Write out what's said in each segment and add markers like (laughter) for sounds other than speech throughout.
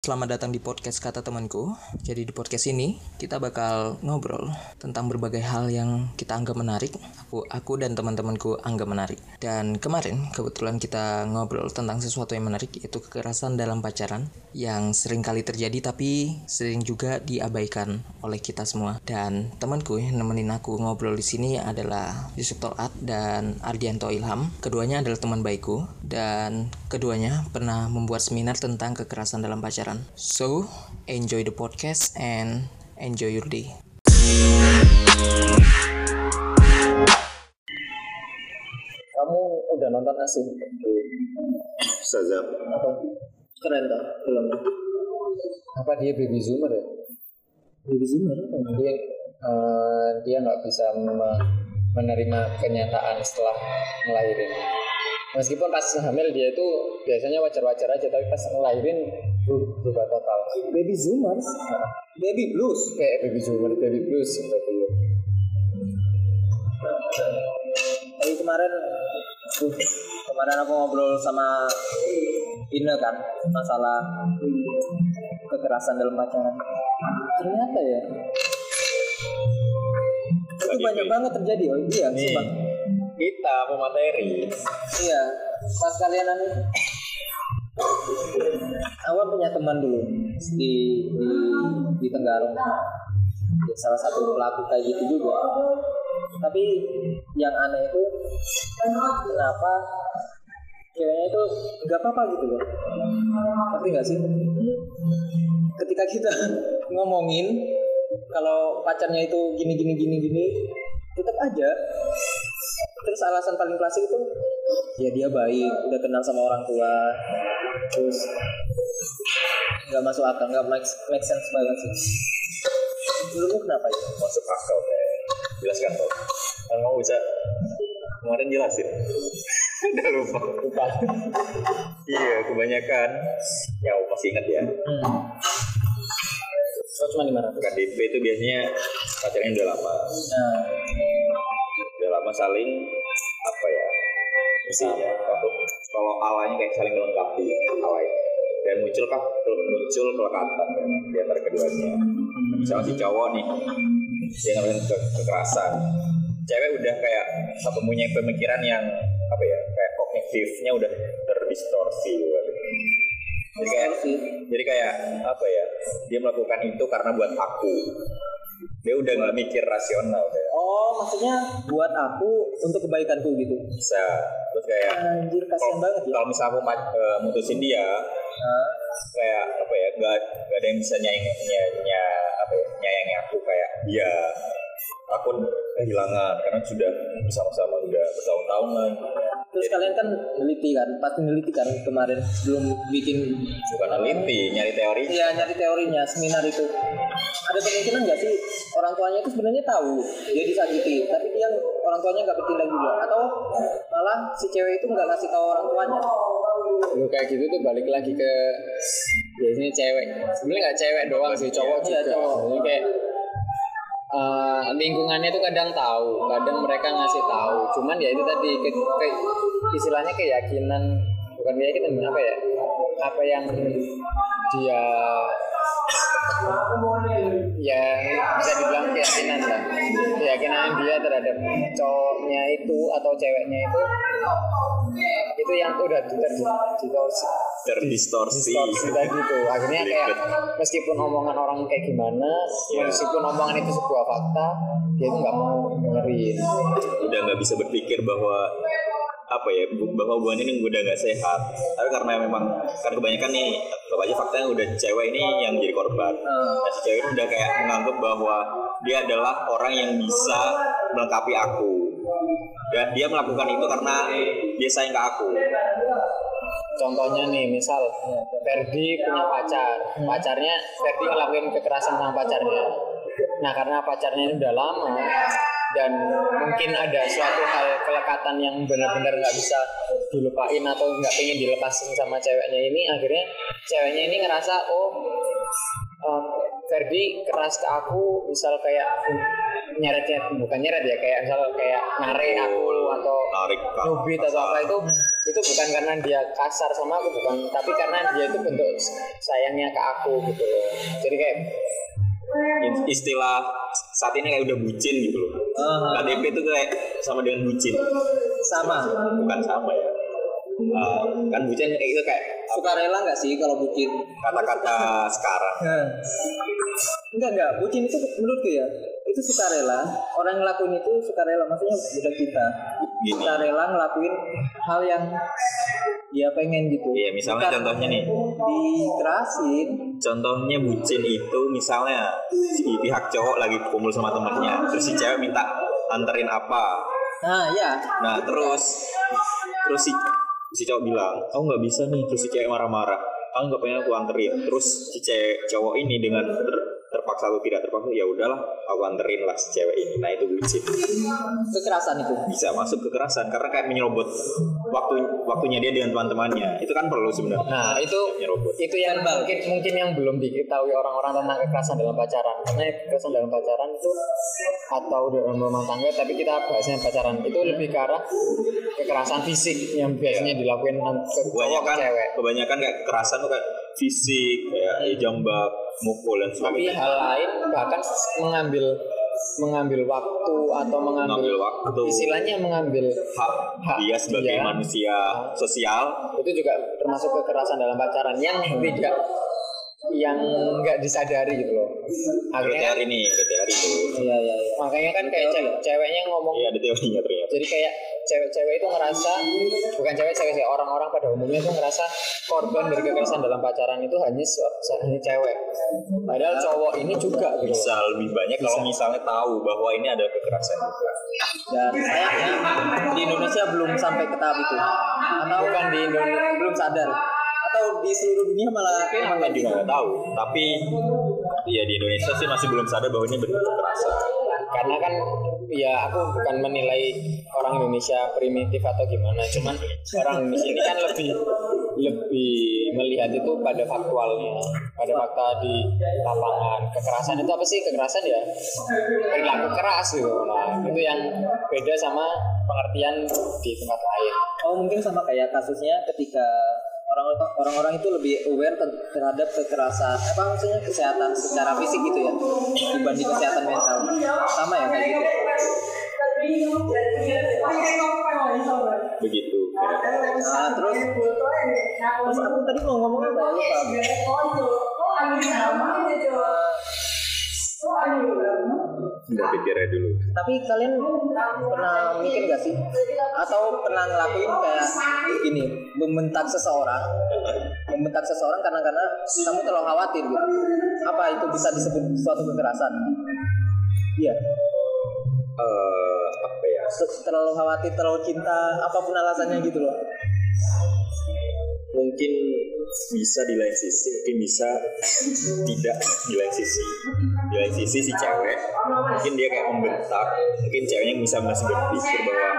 Selamat datang di podcast kata temanku. Jadi di podcast ini kita bakal ngobrol tentang berbagai hal yang kita anggap menarik. Aku, aku dan teman-temanku anggap menarik. Dan kemarin kebetulan kita ngobrol tentang sesuatu yang menarik yaitu kekerasan dalam pacaran yang sering kali terjadi tapi sering juga diabaikan oleh kita semua. Dan temanku yang nemenin aku ngobrol di sini adalah Yusuf Tolat dan Ardianto Ilham. Keduanya adalah teman baikku dan keduanya pernah membuat seminar tentang kekerasan dalam pacaran. So, enjoy the podcast and enjoy your day. Kamu udah nonton asing? Shazam Apa? Keren tuh filmnya. apa dia baby zoomer ya Baby Zoomer dia eh, dia nggak bisa me- menerima kenyataan setelah ngelahirin meskipun pas hamil dia itu biasanya wajar-wajar aja tapi pas ngelahirin berubah total Baby Zoomers? Baby Blues? kayak baby zoomer baby blues seperti itu Tapi kemarin kemarin aku ngobrol sama Ine kan masalah kekerasan dalam pacaran. Ternyata ya itu banyak banget terjadi oh iya sumpah. kita pemateri Iya, pas kalian anu Awal punya teman dulu di di, di Tenggarong. Ya, salah satu pelaku kayak gitu juga. Tapi yang aneh itu kenapa ceweknya itu nggak apa-apa gitu loh. Ngerti nggak sih? Ketika kita (laughs) ngomongin kalau pacarnya itu gini gini gini gini, tetap aja terus alasan paling klasik itu ya dia baik udah kenal sama orang tua terus nggak masuk akal nggak make, make sense banget sih. Menurutmu kenapa ya? Masuk akal deh jelaskan tuh kan kamu bisa. Kemarin jelasin. (laughs) Udah lupa. Lupa. Iya kebanyakan. Ya masih ingat ya. Hmm. so cuma lima ratus. KDP itu biasanya pacarnya udah lama. Nah udah lama saling apa ya misalnya kalau kalau alanya kayak saling melengkapi alanya dan muncul kah? Muncul kelekatan kan, di antara keduanya. Misalnya si cowok nih dia ngelakuin ke kekerasan. Cewek udah kayak apa punya pemikiran yang apa ya kayak kognitifnya udah terdistorsi gitu. jadi kayak jadi kayak apa ya dia melakukan itu karena buat aku. Dia udah nggak mikir rasional kayak. Oh maksudnya buat aku untuk kebaikanku gitu? Bisa. Terus kayak anjir kasihan banget ya. kalau misalnya aku eh, mutusin dia kayak apa ya nggak nggak ada yang bisa nyayang nyayangnya apa ya nyayangi aku kayak dia aku kehilangan karena sudah bersama-sama udah bertahun-tahun lah terus kalian kan neliti kan pasti neliti kan kemarin sebelum bikin bukan neliti nyari teori. Iya nyari teorinya seminar itu. Ada kemungkinan nggak sih orang tuanya itu sebenarnya tahu dia disakiti tapi dia orang tuanya nggak bertindak juga? Atau malah si cewek itu nggak ngasih tahu orang tuanya lu kayak gitu tuh balik lagi ke biasanya cewek. Sebenarnya nggak cewek doang sih cowok Iya, juga. cowok. Jadi kayak eh, lingkungannya tuh kadang tahu kadang mereka ngasih tahu. Cuman ya itu tadi ke, ke- istilahnya keyakinan bukan keyakinan apa ya apa yang dia ya bisa dibilang keyakinan lah keyakinan dia terhadap cowoknya itu atau ceweknya itu itu yang udah terdistorsi terdistorsi. Distorsi tadi tuh. Akhirnya kayak meskipun omongan orang kayak gimana Iya. meskipun omongan itu sebuah fakta dia itu nggak mau dengerin. Udah nggak bisa berpikir bahwa apa ya bahwa hubungan ini udah nggak sehat. Tapi karena memang kan kebanyakan nih kalau aja faktanya udah cewek ini yang jadi korban. Nah si cewek ini udah kayak menganggap bahwa dia adalah orang yang bisa melengkapi aku. Dan dia melakukan itu karena dia sayang ke aku. Contohnya nih misal Ferdi punya pacar. Pacarnya Ferdi ngelakuin kekerasan sama pacarnya. Nah karena pacarnya ini udah lama dan mungkin ada suatu hal kelekatan yang benar-benar nggak bisa dilupain atau nggak pengen dilepasin sama ceweknya ini akhirnya ceweknya ini ngerasa oh Ferdi keras ke aku misal kayak nyeret nyeret bukan nyeret ya kayak misal kayak narik aku atau Narik nyubit atau apa itu itu bukan karena dia kasar sama aku bukan tapi karena dia itu bentuk sayangnya ke aku gitu loh jadi kayak istilah saat ini kayak udah bucin gitu loh. Ah. KDP itu kayak sama dengan bucin. sama Bukan sama ya. Ah, kan bucin kayak itu kayak sukarela nggak sih kalau bucin kata-kata sekarang. Enggak enggak bucin itu menurutku ya itu sukarela orang yang ngelakuin itu sukarela maksudnya budak kita Gini. sukarela ngelakuin hal yang dia pengen gitu Iya, misalnya Bukan contohnya nih. dikerasin Contohnya bucin itu misalnya si pihak cowok lagi kumpul sama temennya, terus si cewek minta anterin apa. nah ya Nah terus terus si si cowok bilang, aku nggak bisa nih. Terus si cewek marah-marah, aku nggak pengen aku anterin. Terus si cewek cowok ini dengan terpaksa atau tidak terpaksa, ya udahlah, aku anterin lah si cewek ini. Nah itu bucin. kekerasan itu Bisa masuk kekerasan karena kayak menyerobot waktu waktunya dia dengan teman-temannya. Itu kan perlu sebenarnya. nah itu menyerobot. itu yang mungkin mungkin yang belum diketahui orang-orang tentang kekerasan dalam pacaran karena kekerasan dalam pacaran itu atau dalam rumah tangga tapi kita bahasnya pacaran itu lebih ke arah kekerasan fisik yang biasanya ke kebanyakan cewek kebanyakan kayak kekerasan tuh kayak fisik kayak ya, jambak mukul dan tapi sebagainya hal lain bahkan mengambil mengambil waktu atau mengambil, Mengambil waktu. istilahnya mengambil hak Hak dia sebagai dia. manusia sosial itu juga termasuk kekerasan dalam pacaran yang tidak yang nggak disadari gitu loh. Akhirnya hari ini hari itu iya iya iya. Makanya kan kayak cewek, ceweknya ngomong iya ada teorinya ternyata. Jadi kayak cewek-cewek itu ngerasa bukan cewek-cewek sih orang-orang pada umumnya itu ngerasa korban dari kekerasan dalam pacaran itu hanya hanya cewek. Padahal cowok ini juga gitu bisa lebih banyak kalau misalnya tahu bahwa ini ada kekerasan dan sayangnya di Indonesia belum sampai ke tahap itu. Atau bukan di Indonesia belum sadar atau di seluruh dunia malah emang kan juga nggak tahu. Tapi ya di Indonesia sih masih belum sadar bahwa ini bentuk kekerasan karena kan ya aku bukan menilai orang Indonesia primitif atau gimana cuman orang Indonesia ini kan lebih lebih melihat itu pada faktualnya pada fakta di lapangan. Kekerasan itu apa sih? Kekerasan ya perilaku keras gitu. Nah itu yang beda sama pengertian di tempat lain. Oh mungkin sama kayak kasusnya ketika orang-orang itu lebih aware ter- terhadap kekerasan apa maksudnya kesehatan secara fisik gitu ya dibanding kesehatan mental. Sama ya kayak gitu? Begitu. Nah terus? Terus aku tadi mau ngomong apa ya? Lupa pikirnya dulu. Tapi kalian pernah mikir gak sih? Atau pernah ngelakuin kayak gini membentak seseorang membentak seseorang karena karena kamu terlalu khawatir gitu. Apa itu bisa disebut suatu kekerasan? Iya. Eh apa ya? Terlalu khawatir terlalu cinta apa pun alasannya gitu loh. Mungkin bisa di lain sisi mungkin bisa tidak di lain sisi di lain sisi si cewek mungkin dia kayak membentak mungkin ceweknya bisa masih berpikir bahwa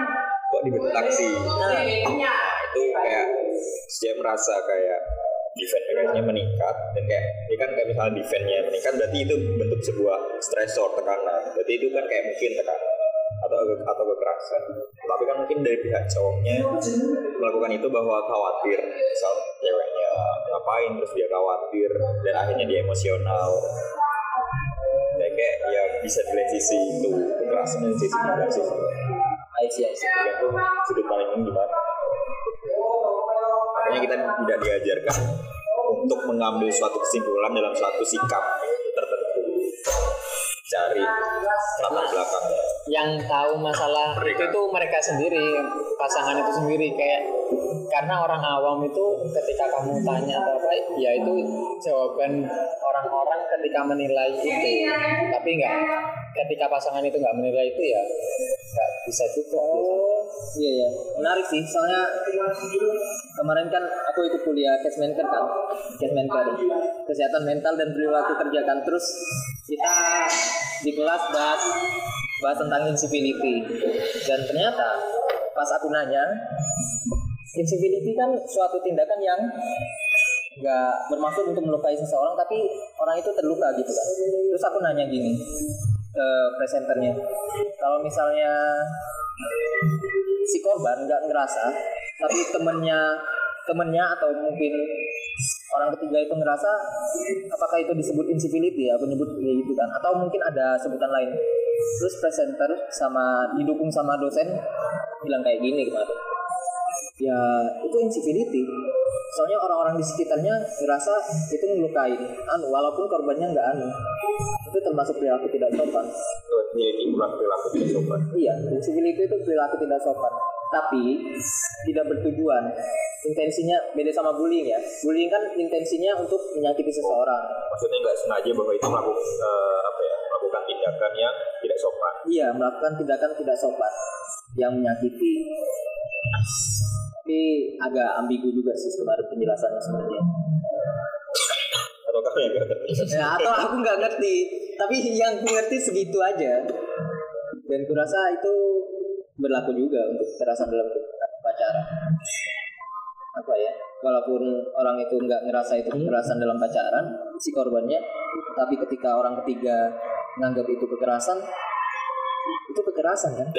kok dibentak sih? Nah itu kayak cewek merasa kayak defense mechanismnya meningkat dan kayak ini kan kayak misalnya defense-nya meningkat berarti itu bentuk sebuah stressor tekanan. Berarti itu kan kayak mungkin tekanan atau atau kekerasan. Tapi kan mungkin dari pihak cowoknya melakukan itu bahwa khawatir misal ceweknya ngapain terus dia khawatir dan akhirnya dia emosional bisa dilihat sisi itu kekerasan dan sisi tidak sih I see, I see. tergantung sudut gimana? Makanya kita tidak diajarkan untuk mengambil suatu kesimpulan dalam suatu sikap tertentu. Cari latar belakang yang tahu masalah itu tuh mereka sendiri pasangan itu sendiri kayak karena orang awam itu ketika kamu tanya atau apa ya itu jawaban orang-orang ketika menilai itu tapi nggak ketika pasangan itu nggak menilai itu ya nggak bisa juga Oh, iya ya, menarik sih. Soalnya kemarin kan aku ikut kuliah case manager kan, case kesehatan mental dan perilaku kerja kan. Terus kita di kelas bahas bahas tentang incivility dan ternyata pas aku nanya, incivility kan suatu tindakan yang nggak bermaksud untuk melukai seseorang tapi orang itu terluka gitu kan terus aku nanya gini ke presenternya kalau misalnya si korban nggak ngerasa tapi temennya temennya atau mungkin orang ketiga itu ngerasa apakah itu disebut incivility ya aku nyebut kayak gitu kan? Atau mungkin ada sebutan lain. Terus presenter sama didukung sama dosen bilang kayak gini kemarin. Ya itu incivility soalnya orang-orang di sekitarnya ngerasa itu melukai. Anu walaupun korbannya nggak anu. Itu termasuk perilaku tidak sopan. Memiliki perilaku tidak sopan. Iya incivility itu perilaku tidak sopan tapi tidak bertujuan. Intensinya beda sama bullying ya. Bullying kan intensinya untuk menyakiti seseorang. Maksudnya nggak sengaja bahwa itu melakukan eh, apa ya melakukan tindakan yang tidak sopan. Iya melakukan tindakan tidak sopan yang menyakiti. Tapi agak ambigu juga sih sebenarnya penjelasannya sebenarnya. Atau kamu yang (laughs) ya, atau aku nggak ngerti. Tapi yang ku ngerti segitu aja. Dan kurasa itu berlaku juga untuk kekerasan dalam pacaran apa ya? Walaupun orang itu nggak ngerasa itu kekerasan dalam pacaran si korbannya tapi ketika orang ketiga menganggap itu kekerasan itu kekerasan kan?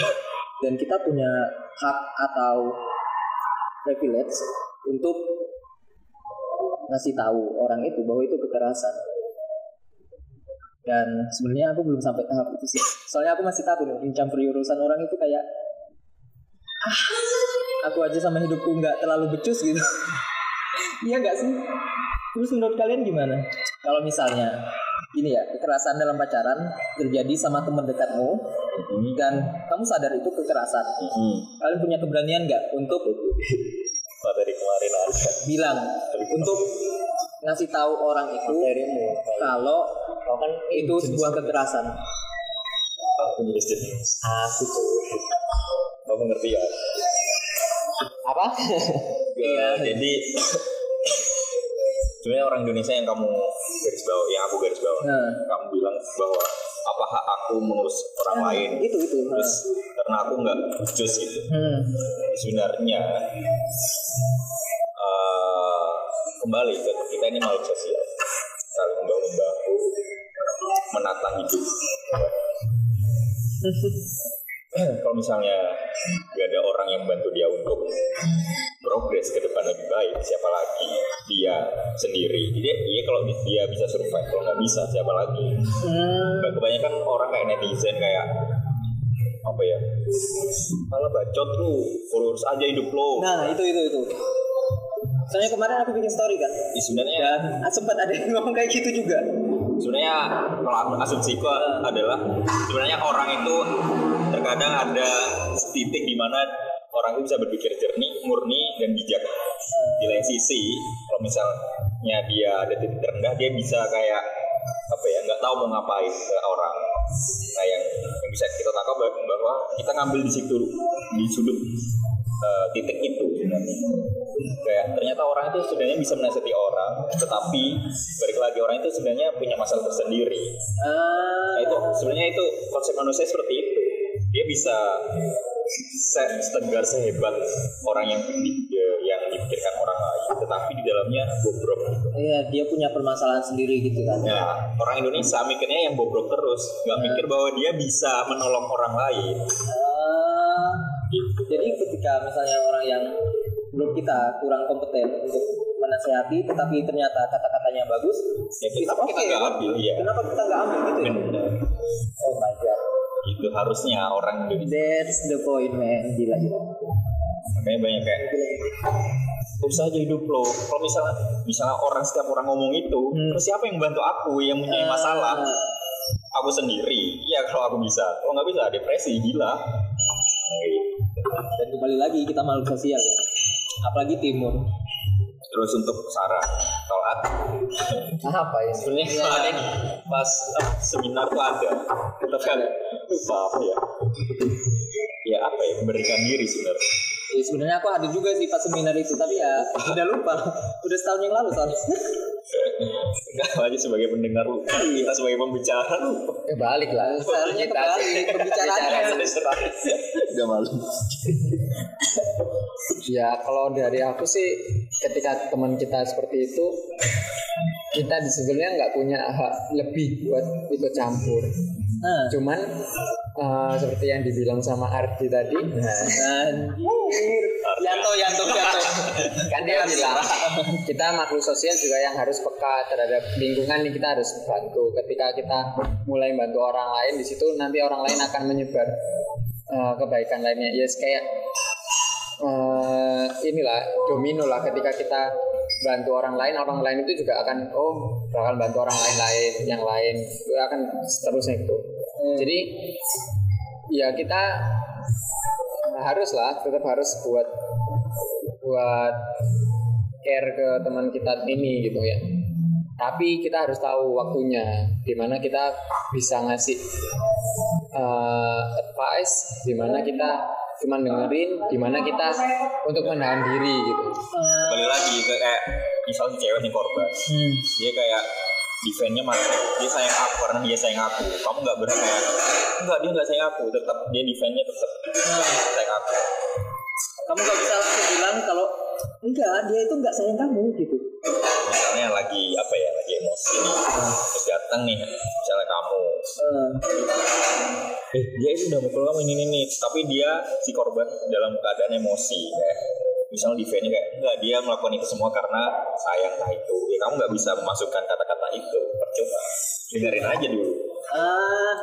Dan kita punya hak atau privilege untuk ngasih tahu orang itu bahwa itu kekerasan. Dan sebenarnya aku belum sampai tahap itu sih. Soalnya aku masih takut mencampuri urusan orang itu kayak aku aja sama hidupku nggak terlalu becus gitu. (laughs) Iya nggak sih? Terus menurut kalian gimana? Kalau misalnya ini ya kekerasan dalam pacaran terjadi sama teman dekatmu dan kamu sadar itu kekerasan. Kalian punya keberanian nggak untuk dari kemarin ada bilang untuk ngasih tahu orang itu kalau Kau kan itu sebuah kekerasan. Aku jenis jenis. Aku tuh ngerti ya apa? Ya, jadi sebenarnya orang Indonesia yang kamu garis bawah, yang aku garis bawah, Nah. kamu bilang bahwa apa hak aku mengurus orang lain, itu itu terus karena aku nggak jus gitu. hmm. Sebenarnya eh, kembali ke kita ini makhluk sosial, saling membangun bahu, menata hidup. (laughs) Kalau misalnya gak ada orang yang bantu dia untuk progres ke depan lebih baik, siapa lagi? Dia sendiri. Dia, dia kalau dia bisa survive, kalau nggak bisa siapa lagi? Hmm. Kebanyakan orang kayak netizen kayak apa ya? Kalau bacot lu, urus aja hidup lo. nah itu itu itu soalnya kemarin aku bikin story kan Ya, sebenarnya dan ah, sempat ada yang (laughs) ngomong kayak gitu juga sebenarnya kalau aku asumsiku adalah sebenarnya orang itu terkadang ada titik di mana orang itu bisa berpikir jernih, murni dan bijak. Di lain sisi, kalau misalnya dia ada titik terendah, dia bisa kayak apa ya, nggak tahu mau ngapain ke orang. Nah yang, yang bisa kita tangkap bahwa kita ngambil di situ di sudut eh, titik itu sebenarnya. Kayak ternyata orang itu sebenarnya bisa menasihati orang, tetapi balik lagi orang itu sebenarnya punya masalah tersendiri. ah Nah, itu sebenarnya itu konsep manusia seperti itu. Dia bisa se- setegar sehebat orang yang di- yang dipikirkan orang lain, tetapi di dalamnya bobrok. iya dia punya permasalahan sendiri gitu kan Nah, orang Indonesia mikirnya yang bobrok terus, nggak mikir bahwa dia bisa menolong orang lain. Ah, Gitu. jadi ketika misalnya orang yang menurut kita kurang kompeten untuk menasehati tetapi ternyata kata-katanya bagus Ya, kenapa kita oke, nggak ambil? Iya. kenapa kita nggak ambil gitu ya Benar. oh my god Itu harusnya orang Indonesia. that's the point man. Gila gila. Makanya banyak kayak urus aja hidup lo. Kalau misalnya misalnya orang setiap orang ngomong itu, Hmm. terus siapa yang bantu aku yang punya masalah? Ah, aku sendiri. Ya kalau aku bisa. Kalau nggak bisa depresi gila. Dan kembali lagi kita makhluk sosial. Ya apalagi timur. Terus untuk saran sholat Apa ini? sebenarnya kemarin pas eh, seminar tuh ada. Ada lupa apa ya. Ya apa ya memberikan diri sebenarnya? Ya, sebenarnya aku hadir juga sih pas seminar itu tapi ya udah lupa. Udah setahun yang lalu soalnya Enggak aja sebagai pendengar lupa. Kita sebagai pembicara lupa. Eh, balik lah. seharusnya kembali pembicaraannya Gak malu. Ya kalau dari aku sih ketika teman kita seperti itu kita di sebenarnya nggak punya hak lebih buat ikut campur Nah, cuman eh, seperti yang dibilang sama Ardi tadi anjir. Yanto, Yanto, Yanto. kan dia bilang kita makhluk sosial juga yang harus peka terhadap lingkungan nih kita harus bantu ketika kita mulai bantu orang lain di situ nanti orang lain akan menyebar eh, kebaikan lainnya ya yes, kayak eh, inilah domino lah ketika kita bantu orang lain orang lain itu juga akan oh bakal bantu orang lain lain yang lain itu akan seterusnya itu jadi ya kita harus lah tetap harus buat buat care ke teman kita ini gitu ya. Tapi kita harus tahu waktunya di mana kita bisa ngasih uh, advice di mana kita cuma dengerin di mana kita untuk menahan diri gitu Kembali lagi ke kayak misal si cewek nih korban, Hmm. dia kayak defendnya mati, dia sayang aku karena dia sayang aku. Kamu nggak berhak kayak enggak dia nggak sayang aku, tetap dia defendnya tetap sayang aku. Kamu gak bisa langsung bilang kalau enggak, dia itu enggak sayang kamu gitu. Misalnya lagi apa ya, lagi emosi nih, terus datang nih, misalnya kamu, Eh, eh dia itu udah mukul kamu ini ini, tapi dia si korban dalam keadaan emosi kayak misalnya defendnya kayak enggak dia melakukan itu semua karena sayang nah itu. Ya kamu nggak bisa memasukkan kata-kata itu. Percuma. Dengerin aja dulu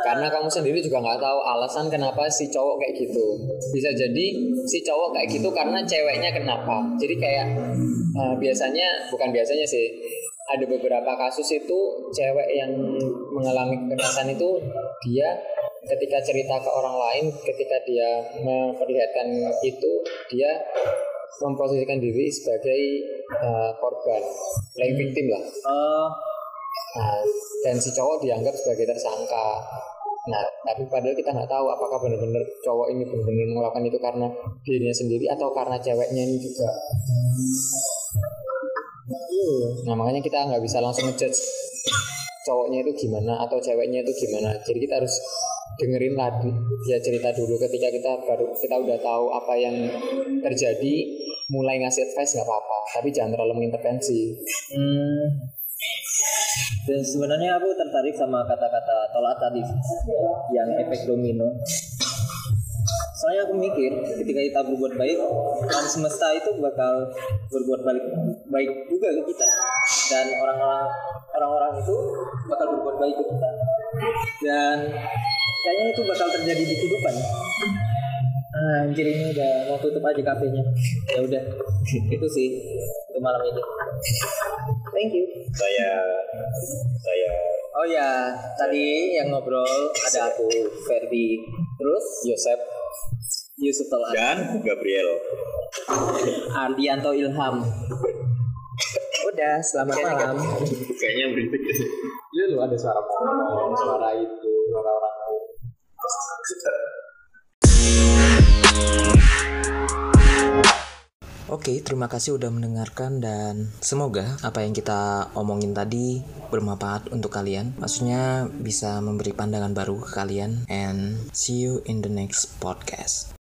karena kamu sendiri juga nggak tahu alasan kenapa si cowok kayak gitu. Bisa jadi si cowok kayak gitu karena ceweknya kenapa. Jadi kayak eh, biasanya bukan biasanya sih ada beberapa kasus itu cewek yang mengalami kekerasan itu dia ketika cerita ke orang lain ketika dia memperlihatkan itu dia memposisikan diri sebagai eh, korban playing victim lah. Oh, Nah, dan si cowok dianggap sebagai tersangka. Nah, tapi padahal kita nggak tahu apakah benar-benar cowok ini benar-benar melakukan itu karena dirinya sendiri atau karena ceweknya ini juga. Nah, makanya kita nggak bisa langsung ngejudge cowoknya itu gimana atau ceweknya itu gimana. Jadi kita harus dengerin lagi dia cerita dulu ketika kita baru kita udah tahu apa yang terjadi mulai ngasih advice nggak apa-apa tapi jangan terlalu mengintervensi hmm. Dan sebenarnya aku tertarik sama kata-kata tolak tadi yang efek domino. Soalnya aku mikir ketika kita berbuat baik, alam semesta itu bakal berbuat balik baik juga ke kita. Dan orang-orang orang-orang itu bakal berbuat baik ke kita. Dan kayaknya itu bakal terjadi di kehidupan. Ah, anjir ini udah mau tutup aja kafenya. Ya udah, (laughs) itu sih untuk malam ini. Thank you. saya saya. Oh ya, tadi yang ngobrol ada aku, Ferdi, terus Yosep. Yusuf Tolan, dan Gabriel. Ardianto Ilham. Udah, selamat malam. kayaknya berisik Iya lu ada suara ngomong, suara itu, suara orang Oke, terima kasih udah mendengarkan dan semoga apa yang kita omongin tadi bermanfaat untuk kalian. Maksudnya bisa memberi pandangan baru ke kalian and see you in the next podcast.